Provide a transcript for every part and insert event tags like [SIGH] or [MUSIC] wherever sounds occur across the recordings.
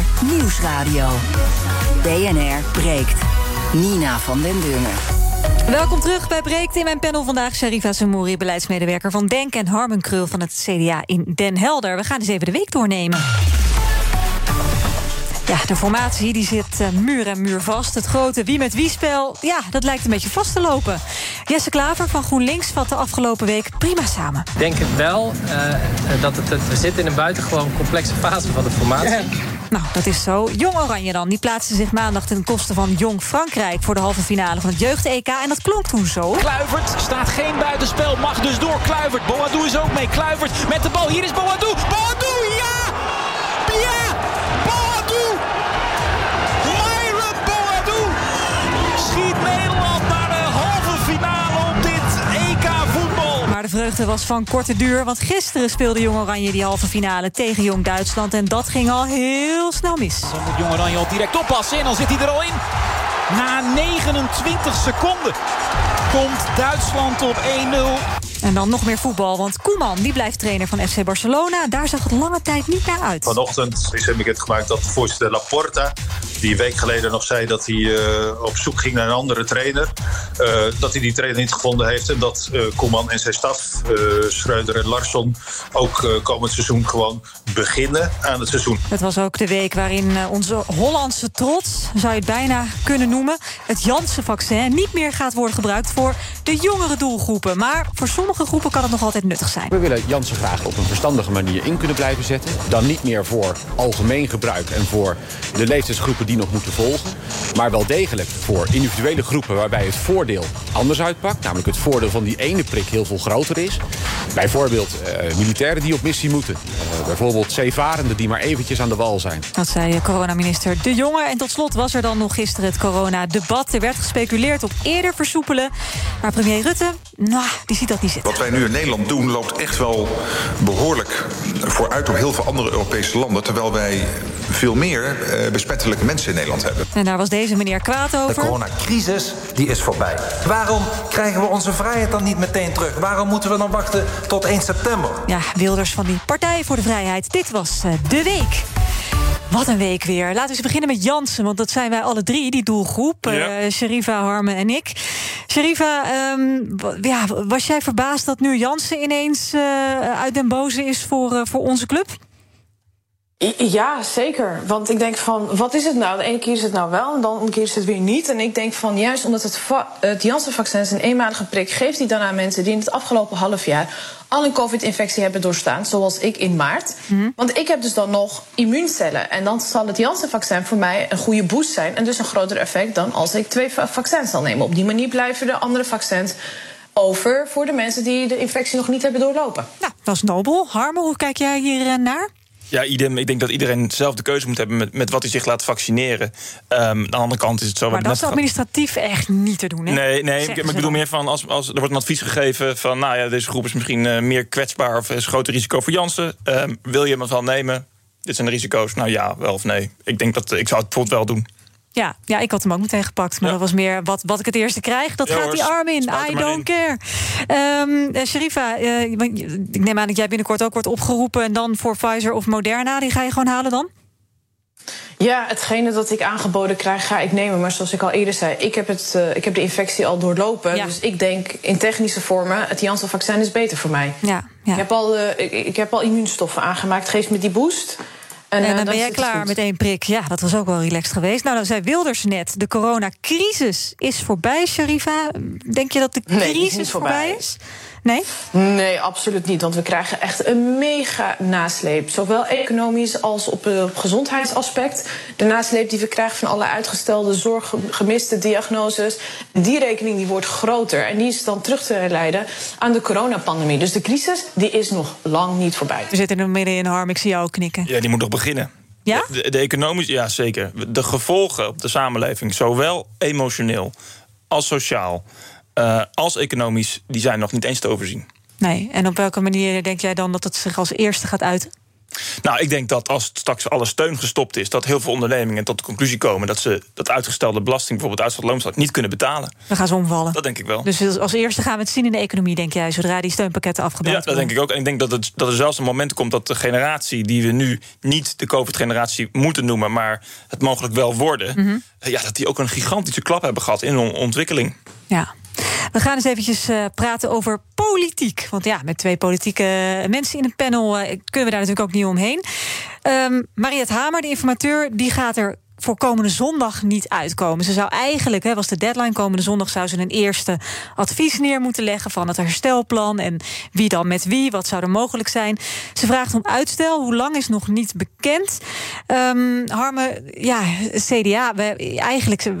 BNR Nieuwsradio. BNR breekt. Nina van den Dungen. Welkom terug bij Breekt. In mijn panel vandaag Sharifa Samouri, beleidsmedewerker van Denk... en Harmen Krul van het CDA in Den Helder. We gaan eens even de week doornemen. Ja, de formatie die zit uh, muur en muur vast. Het grote wie met wie spel, ja, dat lijkt een beetje vast te lopen. Jesse Klaver van GroenLinks vat de afgelopen week prima samen. Ik denk het wel uh, dat het, het, we zitten in een buitengewoon complexe fase van de formatie. Nou, dat is zo. Jong Oranje dan. Die plaatste zich maandag ten koste van Jong Frankrijk... voor de halve finale van het jeugd-EK. En dat klonk toen zo. Kluivert staat geen buitenspel. Mag dus door. Kluivert. Boadou is ook mee. Kluivert met de bal. Hier is Boadou. Boadou, vreugde was van korte duur. Want gisteren speelde Jong Oranje die halve finale tegen Jong Duitsland. En dat ging al heel snel mis. Dan moet Jong Oranje al direct oppassen. En dan zit hij er al in. Na 29 seconden komt Duitsland op 1-0. En dan nog meer voetbal, want Koeman die blijft trainer van FC Barcelona. Daar zag het lange tijd niet naar uit. Vanochtend is hem bekend gemaakt dat voorzitter Laporta... die een week geleden nog zei dat hij uh, op zoek ging naar een andere trainer... Uh, dat hij die trainer niet gevonden heeft... en dat uh, Koeman en zijn staf, Schreuder en Larsson... ook komend seizoen gewoon beginnen aan het seizoen. Het was ook de week waarin onze Hollandse trots... zou je het bijna kunnen noemen... het Janssen-vaccin niet meer gaat worden gebruikt... voor de jongere doelgroepen, maar voor sommige sommige groepen kan het nog altijd nuttig zijn. We willen Janssen graag op een verstandige manier in kunnen blijven zetten. Dan niet meer voor algemeen gebruik en voor de leeftijdsgroepen die nog moeten volgen. Maar wel degelijk voor individuele groepen waarbij het voordeel anders uitpakt. Namelijk het voordeel van die ene prik heel veel groter is. Bijvoorbeeld uh, militairen die op missie moeten. Uh, bijvoorbeeld zeevarenden die maar eventjes aan de wal zijn. Dat zei coronaminister De Jonge. En tot slot was er dan nog gisteren het coronadebat. Er werd gespeculeerd op eerder versoepelen. Maar premier Rutte, nou, die ziet dat niet zitten. Wat wij nu in Nederland doen loopt echt wel behoorlijk vooruit op heel veel andere Europese landen. Terwijl wij veel meer uh, besmettelijke mensen in Nederland hebben. En daar was deze meneer kwaad over. De coronacrisis die is voorbij. Waarom krijgen we onze vrijheid dan niet meteen terug? Waarom moeten we dan wachten tot 1 september? Ja, Wilders van die Partij voor de Vrijheid. Dit was uh, de week. Wat een week weer. Laten we eens beginnen met Jansen, want dat zijn wij alle drie, die doelgroep. Ja. Uh, Sherifa, Harmen en ik. Sherifa, um, ja, was jij verbaasd dat nu Jansen ineens uh, uit den boze is voor, uh, voor onze club? Ja, zeker. Want ik denk van, wat is het nou? De ene keer is het nou wel en dan een keer is het weer niet. En ik denk van, juist omdat het, het Janssen-vaccin is een eenmalige prik... geeft die dan aan mensen die in het afgelopen half jaar... al een covid-infectie hebben doorstaan, zoals ik in maart. Mm-hmm. Want ik heb dus dan nog immuuncellen. En dan zal het Janssen-vaccin voor mij een goede boost zijn... en dus een groter effect dan als ik twee vaccins zal nemen. Op die manier blijven de andere vaccins over... voor de mensen die de infectie nog niet hebben doorlopen. Nou, dat is nobel. Harme, hoe kijk jij hier naar? Ja, idem. Ik denk dat iedereen zelf de keuze moet hebben met, met wat hij zich laat vaccineren. Um, aan de andere kant is het zo. Maar dat is administratief echt niet te doen. Hè? Nee, nee ik, ik bedoel meer van als, als er wordt een advies gegeven van nou ja, deze groep is misschien uh, meer kwetsbaar of is groter risico voor Jansen. Um, wil je hem wel nemen? Dit zijn de risico's. Nou ja, wel of nee. Ik denk dat ik zou het bijvoorbeeld wel doen. Ja, ja, ik had hem ook meteen gepakt. Maar ja. dat was meer wat, wat ik het eerste krijg. Dat ja, gaat hoor, die arm in. I don't in. care. Um, uh, Sherifa, uh, ik neem aan dat jij binnenkort ook wordt opgeroepen. En dan voor Pfizer of Moderna. Die ga je gewoon halen dan? Ja, hetgene dat ik aangeboden krijg, ga ik nemen. Maar zoals ik al eerder zei, ik heb, het, uh, ik heb de infectie al doorlopen. Ja. Dus ik denk in technische vormen, het Janssen-vaccin is beter voor mij. Ja, ja. Ik, heb al, uh, ik, ik, heb al immuunstoffen aangemaakt. Geef me die boost. En, en dan ben jij klaar met één prik. Ja, dat was ook wel relaxed geweest. Nou, dan zei Wilders net, de coronacrisis is voorbij, Sharifa. Denk je dat de crisis nee, voorbij. voorbij is? Nee? Nee, absoluut niet. Want we krijgen echt een mega nasleep. Zowel economisch als op, uh, op gezondheidsaspect. De nasleep die we krijgen van alle uitgestelde zorg, gemiste diagnoses. Die rekening die wordt groter. En die is dan terug te herleiden aan de coronapandemie. Dus de crisis die is nog lang niet voorbij. We zitten er midden in, Harm. Ik zie jou ook knikken. Ja, die moet nog beginnen. Ja? De, de economische, ja zeker. De gevolgen op de samenleving, zowel emotioneel als sociaal... Uh, als economisch, die zijn nog niet eens te overzien. Nee, en op welke manier denk jij dan dat het zich als eerste gaat uiten? Nou, ik denk dat als straks alle steun gestopt is, dat heel veel ondernemingen tot de conclusie komen dat ze dat uitgestelde belasting, bijvoorbeeld uitgestelde niet kunnen betalen. Dan gaan ze omvallen. Dat denk ik wel. Dus als eerste gaan we het zien in de economie, denk jij, zodra die steunpakketten afgebouwd worden? Ja, dat denk ik ook. En ik denk dat, het, dat er zelfs een moment komt dat de generatie die we nu niet de COVID-generatie moeten noemen, maar het mogelijk wel worden, mhm. ja, dat die ook een gigantische klap hebben gehad in hun ontwikkeling. Ja. We gaan eens eventjes uh, praten over politiek. Want ja, met twee politieke mensen in een panel uh, kunnen we daar natuurlijk ook niet omheen. Um, Mariette Hamer, de informateur, die gaat er voor komende zondag niet uitkomen. Ze zou eigenlijk, hè, was de deadline komende zondag, zou ze een eerste advies neer moeten leggen van het herstelplan en wie dan met wie, wat zou er mogelijk zijn. Ze vraagt om uitstel. Hoe lang is nog niet bekend? Um, Harme, ja, CDA, wij, eigenlijk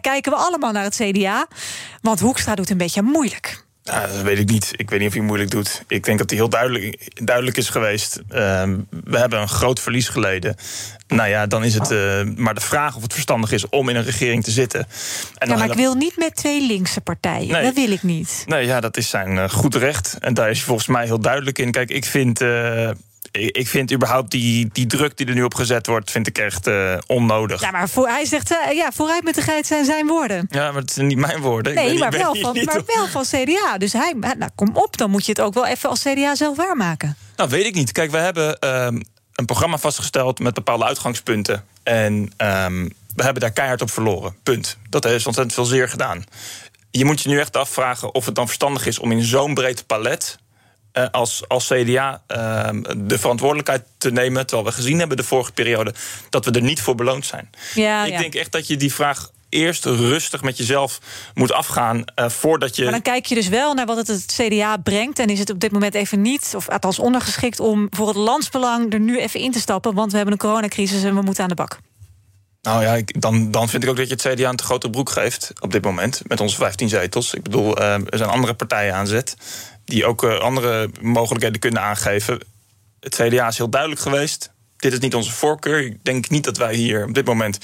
kijken we allemaal naar het CDA, want Hoekstra doet een beetje moeilijk. Ja, dat weet ik niet. Ik weet niet of hij moeilijk doet. Ik denk dat hij heel duidelijk, duidelijk is geweest. Uh, we hebben een groot verlies geleden. Nou ja, dan is het uh, maar de vraag of het verstandig is om in een regering te zitten. En ja, maar ik wil niet met twee linkse partijen. Nee. Dat wil ik niet. Nee, ja, dat is zijn uh, goed recht. En daar is hij volgens mij heel duidelijk in. Kijk, ik vind uh, ik vind überhaupt die, die druk die er nu op gezet wordt, vind ik echt uh, onnodig. Ja, maar voor, hij zegt, uh, ja, vooruit met de geit zijn zijn woorden. Ja, maar het zijn niet mijn woorden. Nee, maar, wel van, maar wel van CDA. Dus hij, nou, kom op, dan moet je het ook wel even als CDA zelf waarmaken. Nou, weet ik niet. Kijk, we hebben uh, een programma vastgesteld met bepaalde uitgangspunten. En um, we hebben daar keihard op verloren. Punt. Dat heeft ontzettend veel zeer gedaan. Je moet je nu echt afvragen of het dan verstandig is om in zo'n breed palet eh, als, als CDA ehm, de verantwoordelijkheid te nemen, terwijl we gezien hebben de vorige periode dat we er niet voor beloond zijn. Ja, ik denk echt dat je die vraag eerst rustig met jezelf moet afgaan uh, voordat je. Maar dan kijk je dus wel naar wat het, het CDA brengt. En is het op dit moment even niet, of althans ondergeschikt, om voor het landsbelang er nu even in te stappen. Want we hebben een coronacrisis en we moeten aan de bak. Nou ja, ik, dan, dan vind ik ook dat je het CDA een te grote broek geeft op dit moment. Met onze 15 zetels. Ik bedoel, uh, er zijn andere partijen aan zet die ook uh, andere mogelijkheden kunnen aangeven. Het CDA is heel duidelijk geweest. Dit is niet onze voorkeur. Ik denk niet dat wij hier op dit moment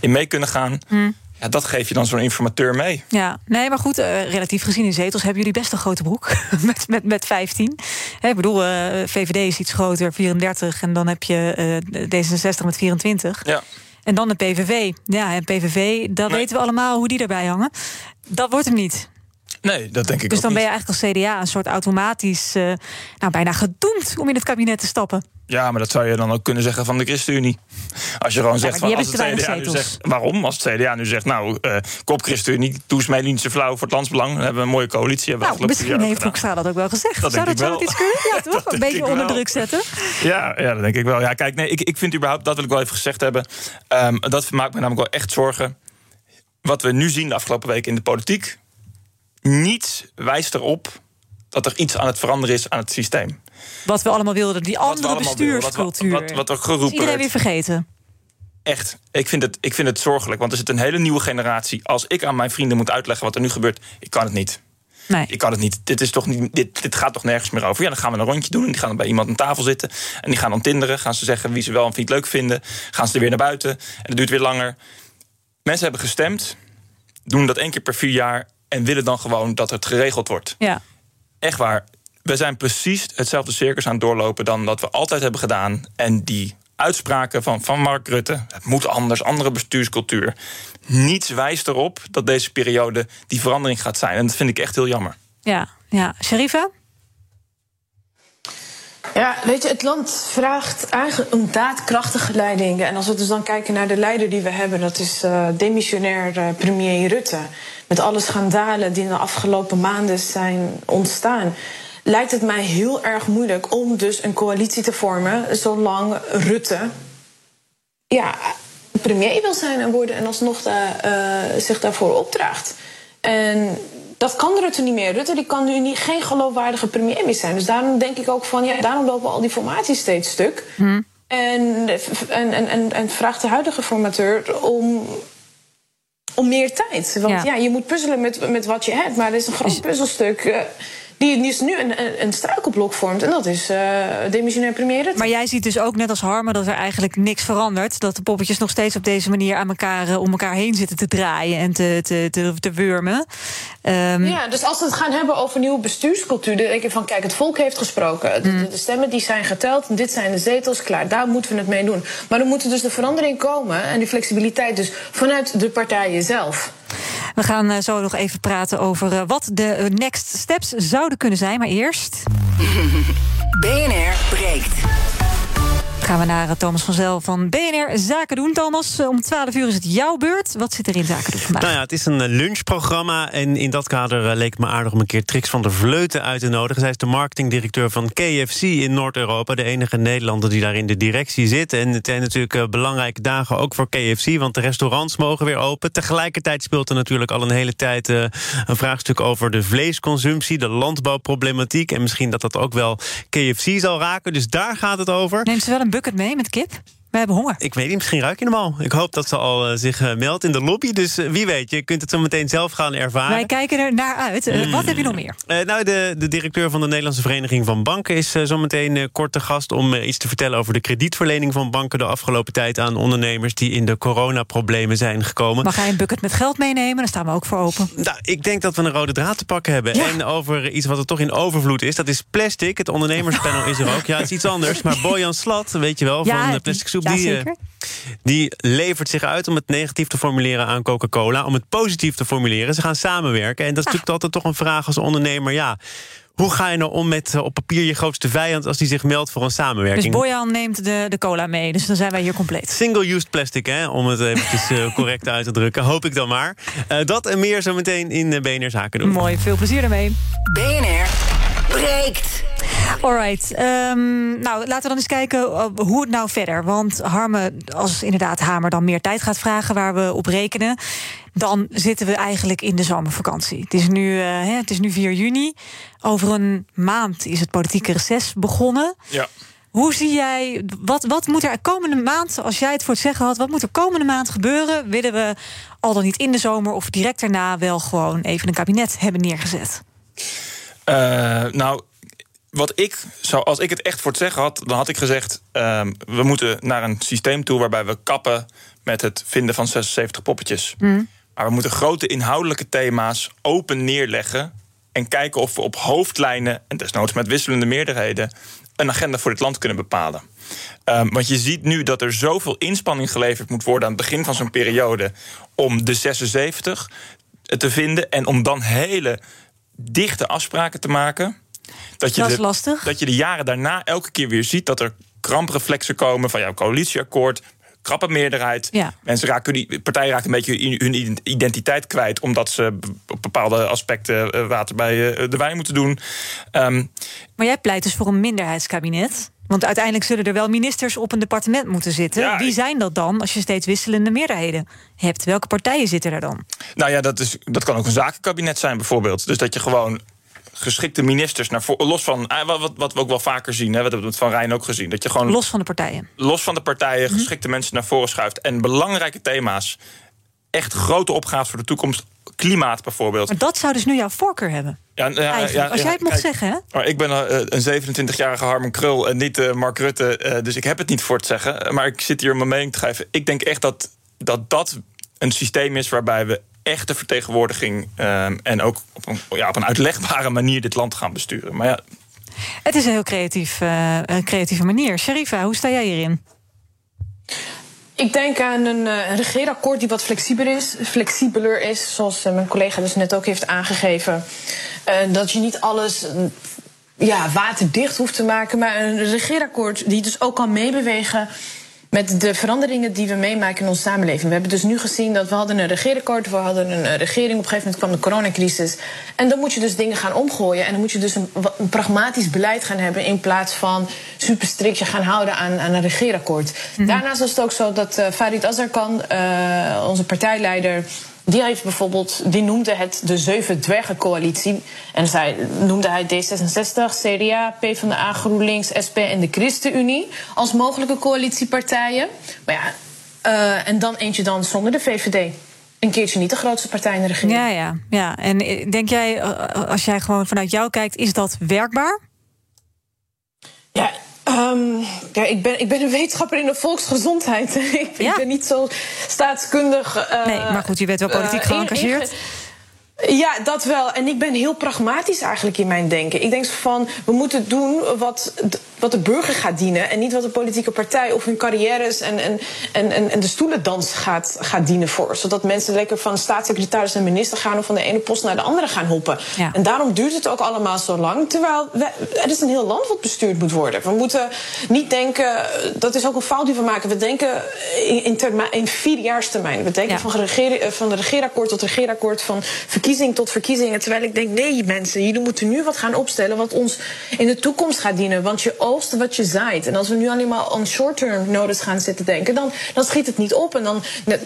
in mee kunnen gaan. Hmm. Ja, dat geef je dan zo'n informateur mee. Ja, nee, maar goed, uh, relatief gezien in zetels hebben jullie best een grote broek. [LAUGHS] met, met, met 15. He, ik bedoel, uh, VVD is iets groter, 34. En dan heb je D66 met 24. Ja. En dan de PVV. Ja, en PVV, dan weten we allemaal hoe die erbij hangen. Dat wordt hem niet. Nee, dat denk ik Dus dan ben je eigenlijk als CDA een soort automatisch, uh, nou bijna gedoemd om in het kabinet te stappen. Ja, maar dat zou je dan ook kunnen zeggen van de ChristenUnie. Als je gewoon zegt van als het CDA nu zegt, waarom? Als het CDA nu zegt, nou, uh, kop ChristenUnie, doe eens mij flauw voor het landsbelang. Dan hebben we een mooie coalitie. Hebben nou, misschien heeft Hoekstra dat ook wel gezegd. Dat zou dat zo iets kunnen? Ja, [LAUGHS] toch? een beetje onder druk zetten. Ja, ja, dat denk ik wel. Ja, kijk, nee, ik, ik vind überhaupt, dat wil ik wel even gezegd hebben. Um, dat maakt me namelijk wel echt zorgen. Wat we nu zien de afgelopen weken in de politiek niets wijst erop dat er iets aan het veranderen is aan het systeem. Wat we allemaal wilden, die andere bestuurscultuur. Wat, wat, er geroepen is iedereen weer vergeten. Echt, ik vind, het, ik vind het zorgelijk. Want er zit een hele nieuwe generatie. Als ik aan mijn vrienden moet uitleggen wat er nu gebeurt, ik kan het niet. Nee. Ik kan het niet. Dit, is toch niet dit, dit gaat toch nergens meer over. Ja, dan gaan we een rondje doen. En die gaan dan bij iemand aan tafel zitten. En die gaan dan tinderen. Gaan ze zeggen wie ze wel of niet leuk vinden. Gaan ze er weer naar buiten. En dat duurt weer langer. Mensen hebben gestemd. Doen dat één keer per vier jaar en willen dan gewoon dat het geregeld wordt. Ja. Echt waar. We zijn precies hetzelfde circus aan het doorlopen dan dat we altijd hebben gedaan. En die uitspraken van, van Mark Rutte, het moet anders, andere bestuurscultuur. Niets wijst erop dat deze periode die verandering gaat zijn. En dat vind ik echt heel jammer. Ja, ja. Sherifa? Ja, weet je, het land vraagt eigenlijk een daadkrachtige leiding. En als we dus dan kijken naar de leider die we hebben, dat is uh, demissionair uh, premier Rutte met alle schandalen die in de afgelopen maanden zijn ontstaan, lijkt het mij heel erg moeilijk om dus een coalitie te vormen zolang Rutte ja, premier wil zijn en worden en alsnog da, uh, zich daarvoor opdraagt. En dat kan Rutte niet meer. Rutte die kan nu niet, geen geloofwaardige premier meer zijn. Dus daarom denk ik ook van, ja, daarom lopen al die formaties steeds stuk. Hmm. En, en, en, en, vraagt de huidige formateur om om meer tijd. Want ja. je moet puzzelen met, met wat je hebt. Maar er is een groot puzzelstuk die dus nu een, een, een struikelblok vormt. En dat is uh, demissionair premier Maar jij ziet dus ook, net als Harmen, dat er eigenlijk niks verandert. Dat de poppetjes nog steeds op deze manier aan elkaar, uh, om elkaar heen zitten te draaien en te, te, te, te wurmen. Um... Ja, dus als we het gaan hebben over nieuwe bestuurscultuur, dan denk ik van kijk, het volk heeft gesproken. De, Mm. de, stemmen die zijn geteld en dit zijn de zetels, klaar, daar moeten we het mee doen. Maar dan moet er dus de verandering komen en die flexibiliteit dus vanuit de partijen zelf. We gaan uh, zo nog even praten over uh, wat de next steps zouden kunnen zijn. Maar eerst. [LAUGHS] BNR breekt. Gaan we naar Thomas van Zel van BNR Zaken doen. Thomas, om 12 uur is het jouw beurt. Wat zit er in Zaken doen vandaag? Nou ja, het is een lunchprogramma. En in dat kader leek het me aardig om een keer Trix van der Vleuten uit te nodigen. Zij is de marketingdirecteur van KFC in Noord-Europa. De enige Nederlander die daar in de directie zit. En het zijn natuurlijk belangrijke dagen ook voor KFC. Want de restaurants mogen weer open. Tegelijkertijd speelt er natuurlijk al een hele tijd een vraagstuk over de vleesconsumptie. De landbouwproblematiek. En misschien dat dat ook wel KFC zal raken. Dus daar gaat het over. Neemt ze wel een bucket mee met kip? We hebben honger. Ik weet niet, misschien ruik je hem al. Ik hoop dat ze al uh, zich uh, meldt in de lobby. Dus uh, wie weet, je kunt het zo meteen zelf gaan ervaren. Wij kijken er naar uit. Mm. Wat heb je nog meer? nou, de, de, directeur van de Nederlandse Vereniging van Banken... is zo meteen kort te gast om iets te vertellen... over de kredietverlening van banken de afgelopen tijd... aan ondernemers die in de coronaproblemen zijn gekomen. Mag hij een bucket met geld meenemen? Daar staan we ook voor open. Nou, ik denk dat we een rode draad te pakken hebben. Ja. En over iets wat er toch in overvloed is. Dat is plastic. Het ondernemerspanel is er ook. Ja, het is iets anders. Maar Bojan Slat, weet je wel, ja, van Plastic Soep... Ja, die, zeker. Die levert zich uit om het negatief te formuleren aan Coca-Cola. Om het positief te formuleren. Ze gaan samenwerken. En dat is ah. natuurlijk altijd toch een vraag als ondernemer. Ja, hoe ga je nou om met uh, op papier je grootste vijand als die zich meldt voor een samenwerking? Dus Bojan neemt de, de cola mee, dus dan zijn wij hier compleet. Single-used plastic, hè, om het eventjes uh, [LAUGHS] correct uit te drukken. Hoop ik dan maar. Uh, dat en meer zo meteen in BNR Zaken doen. Mooi, veel plezier ermee. BNR breekt. Alright. Um, nou, laten we dan eens kijken uh, hoe het nou verder. Want Harme, als inderdaad Hamer dan meer tijd gaat vragen waar we op rekenen, dan zitten we eigenlijk in de zomervakantie. Het is nu, uh, hè, het is nu 4 juni. Over een maand is het politieke reces begonnen. Ja. Hoe zie jij, wat, wat moet er komende maand, als jij het voor het zeggen had, wat moet er komende maand gebeuren? Willen we al dan niet in de zomer of direct daarna wel gewoon even een kabinet hebben neergezet? Uh, nou, wat ik zou, als ik het echt voor het zeggen had, dan had ik gezegd: uh, we moeten naar een systeem toe waarbij we kappen met het vinden van 76 poppetjes. Mm. Maar we moeten grote inhoudelijke thema's open neerleggen en kijken of we op hoofdlijnen en desnoods met wisselende meerderheden een agenda voor dit land kunnen bepalen. Um, want je ziet nu dat er zoveel inspanning geleverd moet worden aan het begin van zo'n periode om de 76 te vinden en om dan hele dichte afspraken te maken. Dat, je dat is de, lastig. Dat je de jaren daarna elke keer weer ziet dat er krampreflexen komen van jouw coalitieakkoord. Krappe meerderheid. Ja. Mensen raken, die partijen raken een beetje hun identiteit kwijt. omdat ze op bepaalde aspecten water bij de wijn moeten doen. Um, maar jij pleit dus voor een minderheidskabinet. Want uiteindelijk zullen er wel ministers op een departement moeten zitten. Ja, Wie zijn dat dan als je steeds wisselende meerderheden hebt? Welke partijen zitten er dan? Nou ja, dat, is, dat kan ook een zakenkabinet zijn bijvoorbeeld. Dus dat je gewoon geschikte ministers naar voren. Los van wat, wat we ook wel vaker zien. Hè, we hebben het van Rijn ook gezien. Dat je gewoon. Los van de partijen. Los van de partijen, Mhm. geschikte mensen naar voren schuift. En belangrijke thema's. Echt grote opgaves voor de toekomst. Klimaat bijvoorbeeld. Maar dat zou dus nu jouw voorkeur hebben. Ja, ja, ja, als jij het mocht zeggen, hè? Maar ik ben uh, een 27-jarige Harmen Krul en niet uh, Mark Rutte. Uh, dus ik heb het niet voor te zeggen. Maar ik zit hier om mijn mening te geven. Ik denk echt dat dat, dat een systeem is waarbij we echte vertegenwoordiging um, en ook op een, ja, op een uitlegbare manier dit land gaan besturen. Maar ja. Het is een heel creatief, uh, een creatieve manier. Sharifa, hoe sta jij hierin? Ik denk aan een, uh, een regeerakkoord die wat flexibeler is, flexibeler is zoals uh, mijn collega dus net ook heeft aangegeven. dat je niet alles ja, waterdicht hoeft te maken, maar een regeerakkoord die dus ook kan meebewegen met de veranderingen die we meemaken in onze samenleving. We hebben dus nu gezien dat we hadden een regeerakkoord, we hadden een regering, op een gegeven moment kwam de coronacrisis. En dan moet je dus dingen gaan omgooien en dan moet je dus een, een pragmatisch beleid gaan hebben in plaats van super strikt je gaan houden aan, aan een regeerakkoord. Mm-hmm. Daarnaast is het ook zo dat uh, Farid Azarkan, uh, onze partijleider, die heeft bijvoorbeeld, die noemde het de zeven dwergencoalitie. En zij noemde hij D66, CDA, PvdA, GroenLinks, SP en de ChristenUnie als mogelijke coalitiepartijen. Maar ja, uh, en dan eentje dan zonder de VVD. een keertje niet de grootste partij in de regering. Ja, ja, ja. En eh, denk jij, eh, als jij gewoon vanuit jou kijkt, is dat werkbaar? Ja, Um, ja, ik ben, ik ben een wetenschapper in de volksgezondheid. [LAUGHS] ik, ja. ben niet zo staatskundig. Uh, nee, maar goed, je bent wel politiek uh, geëngageerd. Ja, dat wel. En ik ben heel pragmatisch eigenlijk in mijn denken. Ik denk van, we moeten doen wat, wat de burger gaat dienen... en niet wat de politieke partij of hun carrières en, en, en, en de stoelendans gaat, gaat dienen voor. Zodat mensen lekker van staatssecretaris naar minister gaan... of van de ene post naar de andere gaan hoppen. Ja. En daarom duurt het ook allemaal zo lang. Terwijl we, er is een heel land wat bestuurd moet worden. We moeten niet denken, dat is ook een fout die we maken... we denken in, in, in vierjaarstermijn. We denken ja. van, regeer, van de regeerakkoord tot regeerakkoord... van verkiezing tot verkiezingen. Terwijl ik denk, nee mensen, jullie moeten nu wat gaan opstellen... wat ons in de toekomst gaat dienen. Want je oogst wat je zaait. En als we nu alleen maar aan short-term notice gaan zitten denken... Dan, dan schiet het niet op. En dan,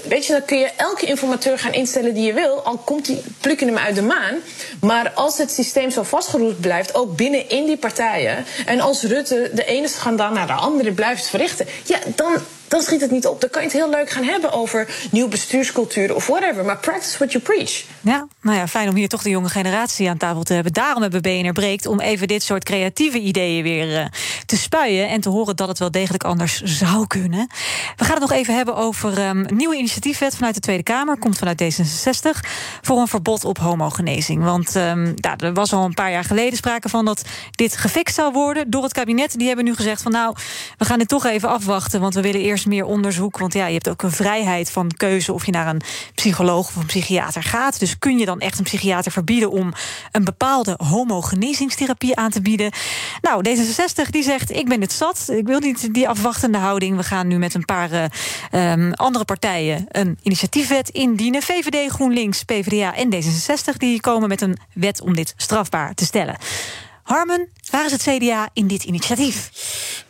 weet je, dan kun je elke informateur gaan instellen die je wil... al komt die, pluk je hem uit de maan. Maar als het systeem zo vastgeroest blijft, ook binnen in die partijen... en als Rutte de ene schandaal naar de andere blijft verrichten... ja, dan dan schiet het niet op. Dan kan je het heel leuk gaan hebben over nieuw bestuurscultuur of whatever. Maar practice what you preach. Ja, nou ja, fijn om hier toch de jonge generatie aan tafel te hebben. Daarom hebben BNR Breekt om even dit soort creatieve ideeën weer uh, te spuien... en te horen dat het wel degelijk anders zou kunnen. We gaan het nog even hebben over een nieuwe initiatiefwet vanuit de Tweede Kamer. Komt vanuit D66 voor een verbod op homogenezing. Want um, ja, er was al een paar jaar geleden sprake van dat dit gefixt zou worden door het kabinet. Die hebben nu gezegd van nou, we gaan dit toch even afwachten... want we willen eerst meer onderzoek. Want ja, je hebt ook een vrijheid van keuze of je naar een psycholoog of een psychiater gaat. Dus kun je dan echt een psychiater verbieden om een bepaalde homogenezingstherapie aan te bieden? Nou, D66 die zegt: Ik ben het zat. Ik wil niet die afwachtende houding. We gaan nu met een paar uh, um, andere partijen een initiatiefwet indienen. VVD, GroenLinks, PvdA en D66 die komen met een wet om dit strafbaar te stellen. Harmen, waar is het CDA in dit initiatief?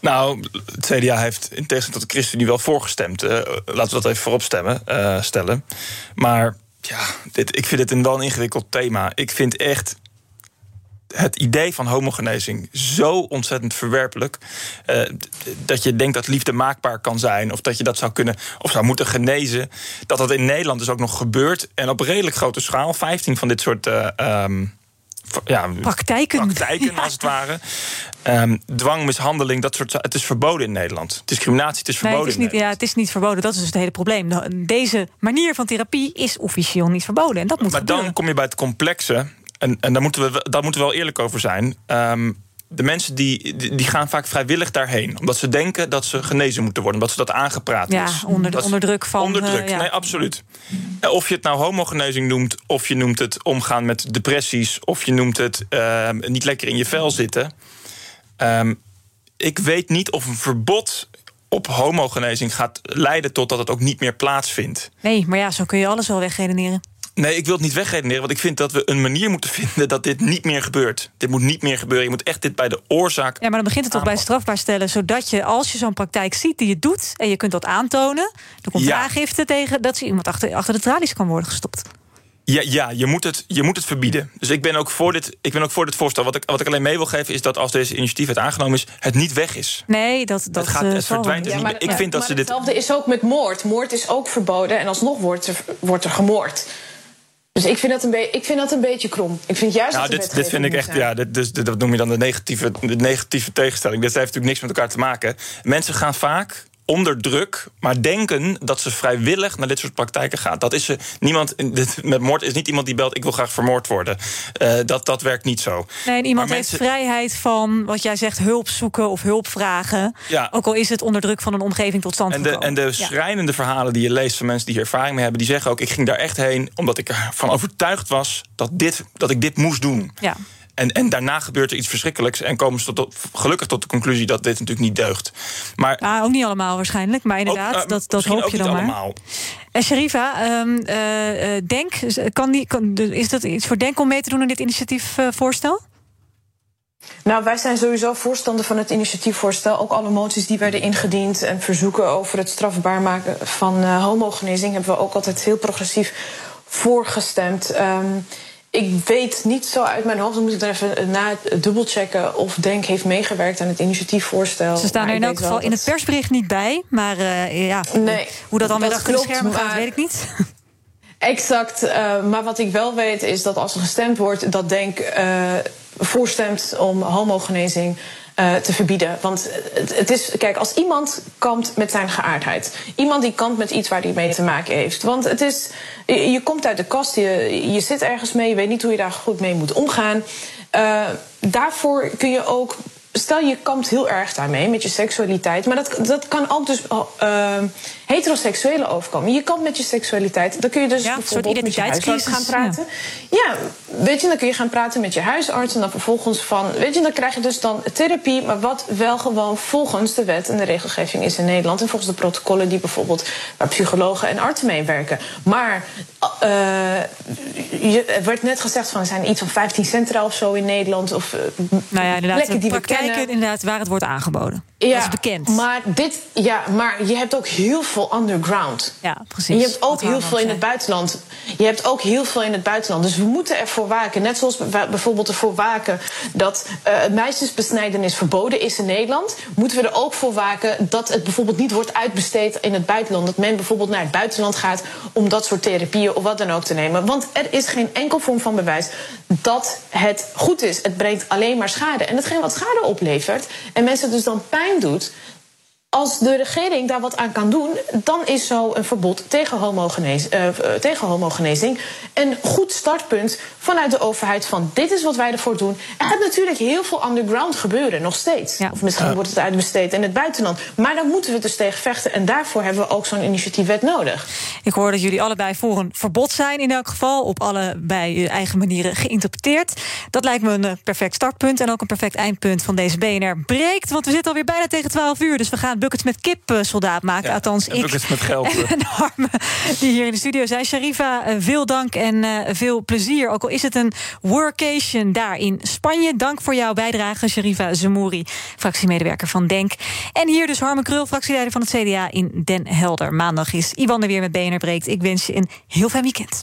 Nou, het CDA heeft in tegenstelling tot de ChristenUnie wel voorgestemd. Uh, laten we dat even voorop stemmen, uh, stellen. Maar ja, dit, ik vind het een wel ingewikkeld thema. Ik vind echt het idee van homogenezing zo ontzettend verwerpelijk. Uh, dat je denkt dat liefde maakbaar kan zijn. Of dat je dat zou kunnen of zou moeten genezen. Dat dat in Nederland dus ook nog gebeurt. En op redelijk grote schaal. 15 van dit soort. Um, ja, praktijken. praktijken ja. als het ware. Um, dwang, mishandeling, dat soort Het is verboden in Nederland. Discriminatie, het is verboden. Nee, het, is niet, ja, het is niet verboden, dat is dus het hele probleem. Deze manier van therapie is officieel niet verboden. En dat moet maar gebeuren. dan kom je bij het complexe. En, en daar, moeten we, daar moeten we wel eerlijk over zijn. Um, de mensen die, die gaan vaak vrijwillig daarheen. Omdat ze denken dat ze genezen moeten worden. Omdat ze dat aangepraat ja, is. Onder, de, onder druk van... Onder druk, uh, ja. nee, absoluut. Of je het nou homogenezing noemt... of je noemt het omgaan met depressies... of je noemt het uh, niet lekker in je vel zitten. Um, ik weet niet of een verbod op homogenezing gaat leiden... tot dat het ook niet meer plaatsvindt. Nee, maar ja, zo kun je alles wel wegredeneren. Nee, ik wil het niet wegredeneren, want ik vind dat we een manier moeten vinden dat dit niet meer gebeurt. Dit moet niet meer gebeuren. Je moet echt dit bij de oorzaak. Ja, maar dan begint het toch bij strafbaar stellen, zodat je als je zo'n praktijk ziet die je doet en je kunt dat aantonen, er komt ja. aangifte tegen dat ze iemand achter, achter de tralies kan worden gestopt. Ja, ja je, moet het, je moet het verbieden. Dus ik ben ook voor dit, ik ben ook voor dit voorstel. Wat ik, wat ik alleen mee wil geven is dat als deze initiatief het aangenomen is, het niet weg is. Nee, dat, dat het, gaat, het verdwijnt dus ja, niet. Ik vind dat maar ze dit. Hetzelfde is ook met moord. Moord is ook verboden en alsnog wordt er, wordt er gemoord. Dus ik vind dat een, be- ik vind dat een beetje krom. Ik vind juist nou, dat dit, dit vind ik echt, ja, dit, dus, dat noem je dan de negatieve, de negatieve tegenstelling. Dit heeft natuurlijk niks met elkaar te maken. Mensen gaan vaak onder druk, maar denken dat ze vrijwillig naar dit soort praktijken gaat. Dat is ze niemand. [LAUGHS] Dit, met moord is niet iemand die belt: ik wil graag vermoord worden. Uh, dat, dat werkt niet zo. Nee, iemand maar heeft mensen... vrijheid van wat jij zegt, hulp zoeken of hulp vragen. Ja. Ook al is het onder druk van een omgeving tot stand en de, gekomen. En de schrijnende ja. verhalen die je leest van mensen die hier ervaring mee hebben, die zeggen ook: ik ging daar echt heen omdat ik ervan overtuigd was dat, dit, dat ik dit moest doen. Ja. En, en daarna gebeurt er iets verschrikkelijks. En komen ze tot, gelukkig tot de conclusie dat dit natuurlijk niet deugt. Maar, ah, ook niet allemaal waarschijnlijk. Maar inderdaad, ook, uh, dat, dat hoop je dan maar. Allemaal. En Sherifa, um, uh, Denk, kan die, kan, is dat iets voor Denk om mee te doen aan dit initiatiefvoorstel? Nou, wij zijn sowieso voorstander van het initiatiefvoorstel. Ook alle moties die werden ingediend en verzoeken over het strafbaar maken van uh, homogenezing hebben we ook altijd heel progressief voorgestemd. Um, ik weet niet zo uit mijn hoofd, dan moet ik er even na dubbelchecken of Denk heeft meegewerkt aan het initiatiefvoorstel. Ze staan er in elk geval in het persbericht niet bij, maar uh, ja, nee, hoe dat dan weer achter de schermen gaat, weet ik niet. [LAUGHS] Exact. Uh, maar wat ik wel weet is dat als er gestemd wordt, dat Denk uh, voorstemt om homogenezing uh, te verbieden. Want het, het, is, kijk, als iemand kampt met zijn geaardheid, iemand die kampt met iets waar hij mee te maken heeft. Want het is, je, je komt uit de kast, je, je zit ergens mee, je weet niet hoe je daar goed mee moet omgaan. Uh, daarvoor kun je ook stel je kampt heel erg daarmee met je seksualiteit. Maar dat, dat kan ook dus uh, heteroseksuele overkomen. Je kampt met je seksualiteit. Dan kun je dus ja, bijvoorbeeld met je gaan praten. Ja. ja. Weet je, dan kun je gaan praten met je huisarts. En dan vervolgens van, weet je, dan krijg je dus dan therapie. Maar wat wel gewoon volgens de wet en de regelgeving is in Nederland. En volgens de protocollen die bijvoorbeeld waar psychologen en artsen mee werken. Maar uh, je, er werd net gezegd van er zijn iets van 15 centra of zo in Nederland. Of uh, nou ja, inderdaad, plekken die we kennen. inderdaad waar het wordt aangeboden. Ja, dat is bekend. Maar, dit, ja, maar je hebt ook heel veel underground. Ja, precies. En je hebt ook heel veel in het buitenland. Je hebt ook heel veel in het buitenland. Dus we moeten ervoor waken. Net zoals we bijvoorbeeld ervoor waken dat uh, meisjesbesnijdenis verboden is in Nederland. Moeten we er ook voor waken dat het bijvoorbeeld niet wordt uitbesteed in het buitenland. Dat men bijvoorbeeld naar het buitenland gaat om dat soort therapieën of wat dan ook te nemen. Want er is geen enkel vorm van bewijs dat het goed is. Het brengt alleen maar schade. En hetgeen wat schade oplevert en mensen dus dan pijn doet. Als de regering daar wat aan kan doen, dan is zo een verbod tegen, homogenezing, uh, tegen homogenezing een goed startpunt vanuit de overheid. Van dit is wat wij ervoor doen. Er gaat natuurlijk heel veel underground gebeuren, nog steeds. Ja. Of misschien uh. wordt het uitbesteed in het buitenland. Maar daar moeten we dus tegen vechten. En daarvoor hebben we ook zo'n initiatiefwet nodig. Ik hoor dat jullie allebei voor een verbod zijn, in elk geval. Op allebei je eigen manieren geïnterpreteerd. Dat lijkt me een perfect startpunt en ook een perfect eindpunt van deze BNR breekt. Want we zitten alweer bijna tegen 12 uur. Dus we gaan buckets met kip uh, soldaat maken. Ja, Althans, ik. Buckets met geld. [LAUGHS] En Harme, die hier in de studio zijn. Sharifa, uh, veel dank en veel plezier. Ook al is het een workation daar in Spanje. Dank voor jouw bijdrage, Sharifa Zemouri, fractiemedewerker van DENK. En hier dus Harme Krul, fractieleider van het CDA in Den Helder. Maandag is Iwan er weer met BNR Breekt. Ik wens je een heel fijn weekend.